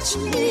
请你。